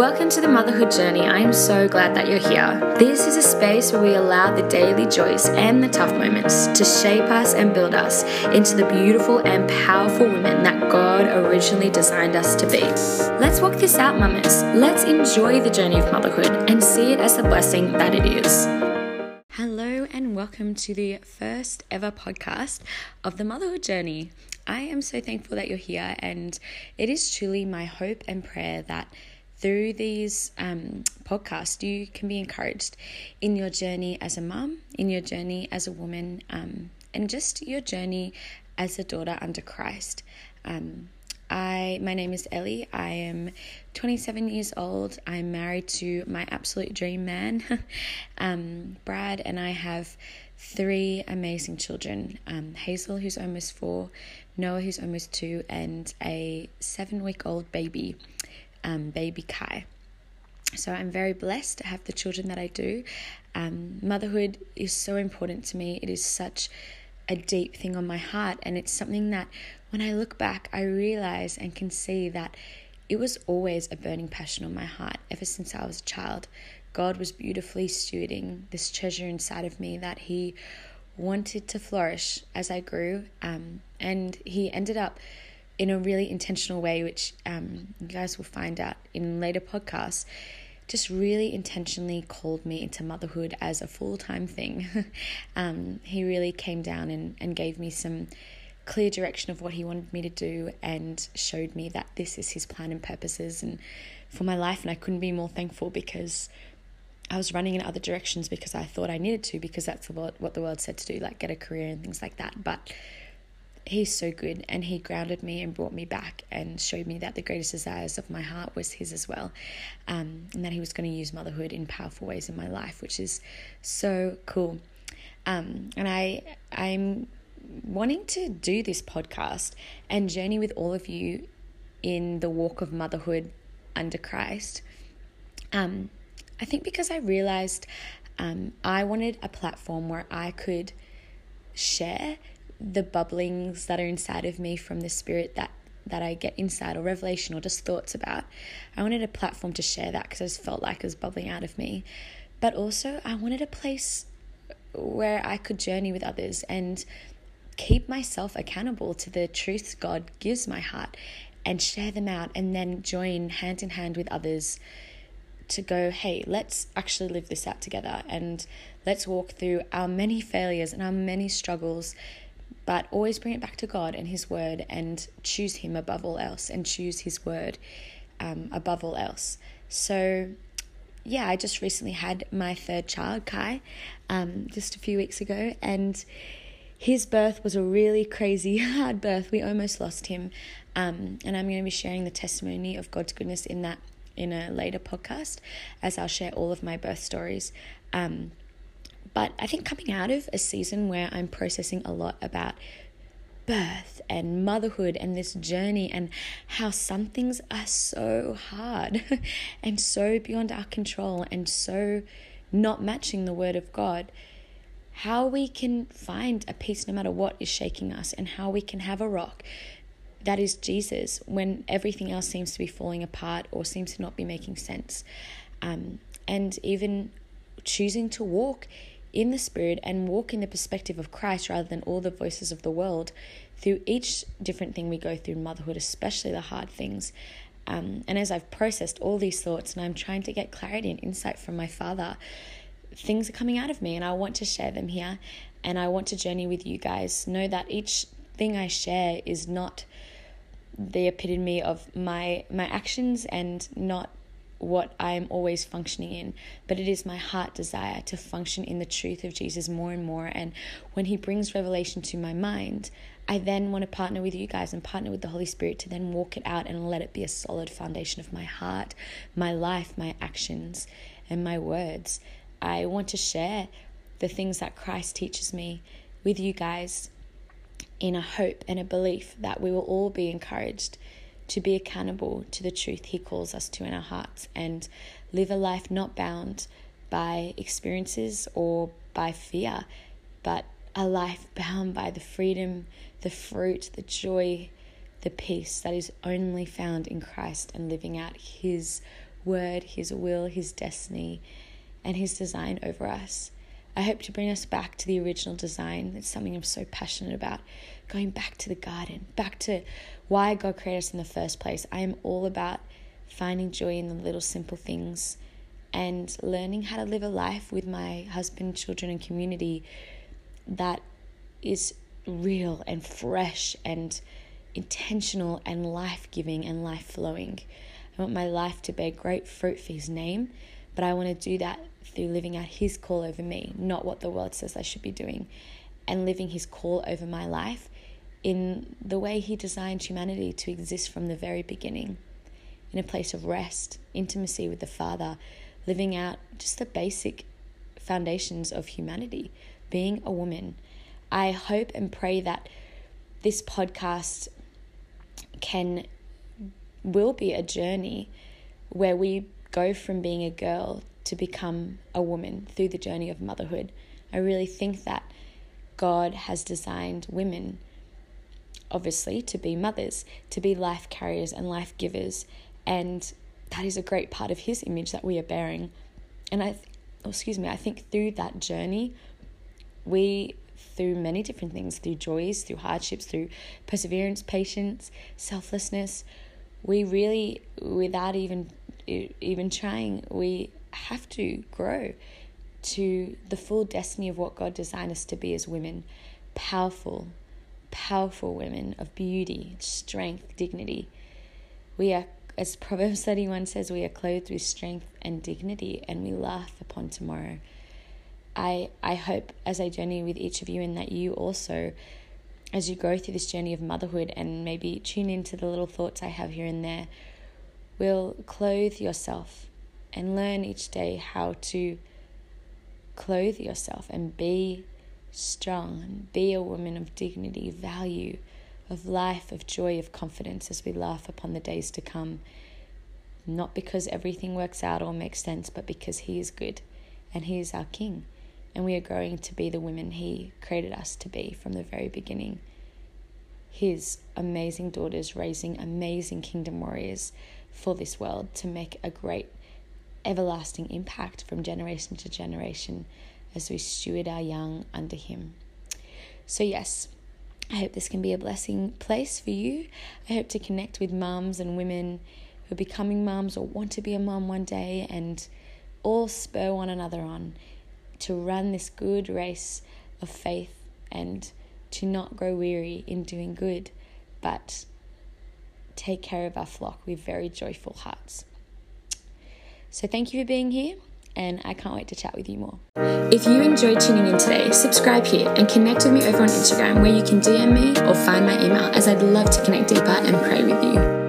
Welcome to the Motherhood Journey. I am so glad that you're here. This is a space where we allow the daily joys and the tough moments to shape us and build us into the beautiful and powerful women that God originally designed us to be. Let's walk this out, mamas. Let's enjoy the journey of motherhood and see it as the blessing that it is. Hello, and welcome to the first ever podcast of the Motherhood Journey. I am so thankful that you're here, and it is truly my hope and prayer that through these um, podcasts, you can be encouraged in your journey as a mum, in your journey as a woman, um, and just your journey as a daughter under Christ. Um, I my name is Ellie. I am 27 years old. I'm married to my absolute dream man, um, Brad, and I have three amazing children: um, Hazel, who's almost four, Noah, who's almost two, and a seven-week-old baby um, baby Kai. So I'm very blessed to have the children that I do. Um, motherhood is so important to me. It is such a deep thing on my heart, and it's something that when I look back, I realize and can see that it was always a burning passion on my heart ever since I was a child. God was beautifully stewarding this treasure inside of me that He wanted to flourish as I grew, um, and He ended up in a really intentional way, which um, you guys will find out in later podcasts, just really intentionally called me into motherhood as a full time thing. um, he really came down and, and gave me some clear direction of what he wanted me to do and showed me that this is his plan and purposes and for my life. And I couldn't be more thankful because I was running in other directions because I thought I needed to, because that's what, what the world said to do, like get a career and things like that. But he's so good and he grounded me and brought me back and showed me that the greatest desires of my heart was his as well um, and that he was going to use motherhood in powerful ways in my life which is so cool. Um, and i i'm wanting to do this podcast and journey with all of you in the walk of motherhood under christ. Um, i think because i realized um, i wanted a platform where i could share the bubblings that are inside of me from the spirit that that I get inside or revelation or just thoughts about. I wanted a platform to share that because I just felt like it was bubbling out of me. But also, I wanted a place where I could journey with others and keep myself accountable to the truths God gives my heart and share them out and then join hand in hand with others to go, hey, let's actually live this out together and let's walk through our many failures and our many struggles but always bring it back to God and His Word and choose Him above all else and choose His Word um, above all else. So, yeah, I just recently had my third child, Kai, um, just a few weeks ago, and his birth was a really crazy, hard birth. We almost lost him, um, and I'm going to be sharing the testimony of God's goodness in that in a later podcast, as I'll share all of my birth stories. Um, but I think coming out of a season where I'm processing a lot about birth and motherhood and this journey and how some things are so hard and so beyond our control and so not matching the word of God, how we can find a peace no matter what is shaking us and how we can have a rock that is Jesus when everything else seems to be falling apart or seems to not be making sense. Um, and even choosing to walk in the Spirit and walk in the perspective of Christ rather than all the voices of the world through each different thing we go through motherhood, especially the hard things. Um, and as I've processed all these thoughts and I'm trying to get clarity and insight from my Father, things are coming out of me and I want to share them here and I want to journey with you guys. Know that each thing I share is not the epitome of my my actions and not what I'm always functioning in, but it is my heart desire to function in the truth of Jesus more and more. And when He brings revelation to my mind, I then want to partner with you guys and partner with the Holy Spirit to then walk it out and let it be a solid foundation of my heart, my life, my actions, and my words. I want to share the things that Christ teaches me with you guys in a hope and a belief that we will all be encouraged to be accountable to the truth He calls us to in our hearts and live a life not bound by experiences or by fear, but a life bound by the freedom, the fruit, the joy, the peace that is only found in Christ and living out His word, His will, His destiny, and His design over us. I hope to bring us back to the original design. It's something I'm so passionate about. Going back to the garden, back to why God created us in the first place. I am all about finding joy in the little simple things and learning how to live a life with my husband, children, and community that is real and fresh and intentional and life giving and life flowing. I want my life to bear great fruit for His name, but I want to do that through living out His call over me, not what the world says I should be doing, and living His call over my life in the way He designed humanity to exist from the very beginning in a place of rest, intimacy with the Father, living out just the basic foundations of humanity, being a woman. I hope and pray that this podcast can will be a journey where we go from being a girl to become a woman through the journey of motherhood. I really think that God has designed women obviously to be mothers, to be life carriers and life givers and that is a great part of his image that we are bearing. And I, oh, excuse me, I think through that journey, we, through many different things, through joys, through hardships, through perseverance, patience, selflessness, we really, without even even trying, we have to grow to the full destiny of what God designed us to be as women, powerful, powerful women of beauty, strength, dignity. We are as Proverbs 31 says, we are clothed with strength and dignity and we laugh upon tomorrow. I, I hope as I journey with each of you, and that you also, as you go through this journey of motherhood and maybe tune into the little thoughts I have here and there, will clothe yourself and learn each day how to clothe yourself and be strong and be a woman of dignity, value, of life, of joy, of confidence as we laugh upon the days to come. Not because everything works out or makes sense, but because He is good and He is our King. And we are growing to be the women He created us to be from the very beginning. His amazing daughters raising amazing kingdom warriors for this world to make a great everlasting impact from generation to generation as we steward our young under Him. So, yes, I hope this can be a blessing place for you. I hope to connect with mums and women who are becoming mums or want to be a mum one day and all spur one another on to run this good race of faith and to not grow weary in doing good, but take care of our flock with very joyful hearts. So, thank you for being here and I can't wait to chat with you more. If you enjoyed tuning in today, subscribe here and connect with me over on Instagram where you can DM me or find my email as I'd love to connect deeper and pray with you.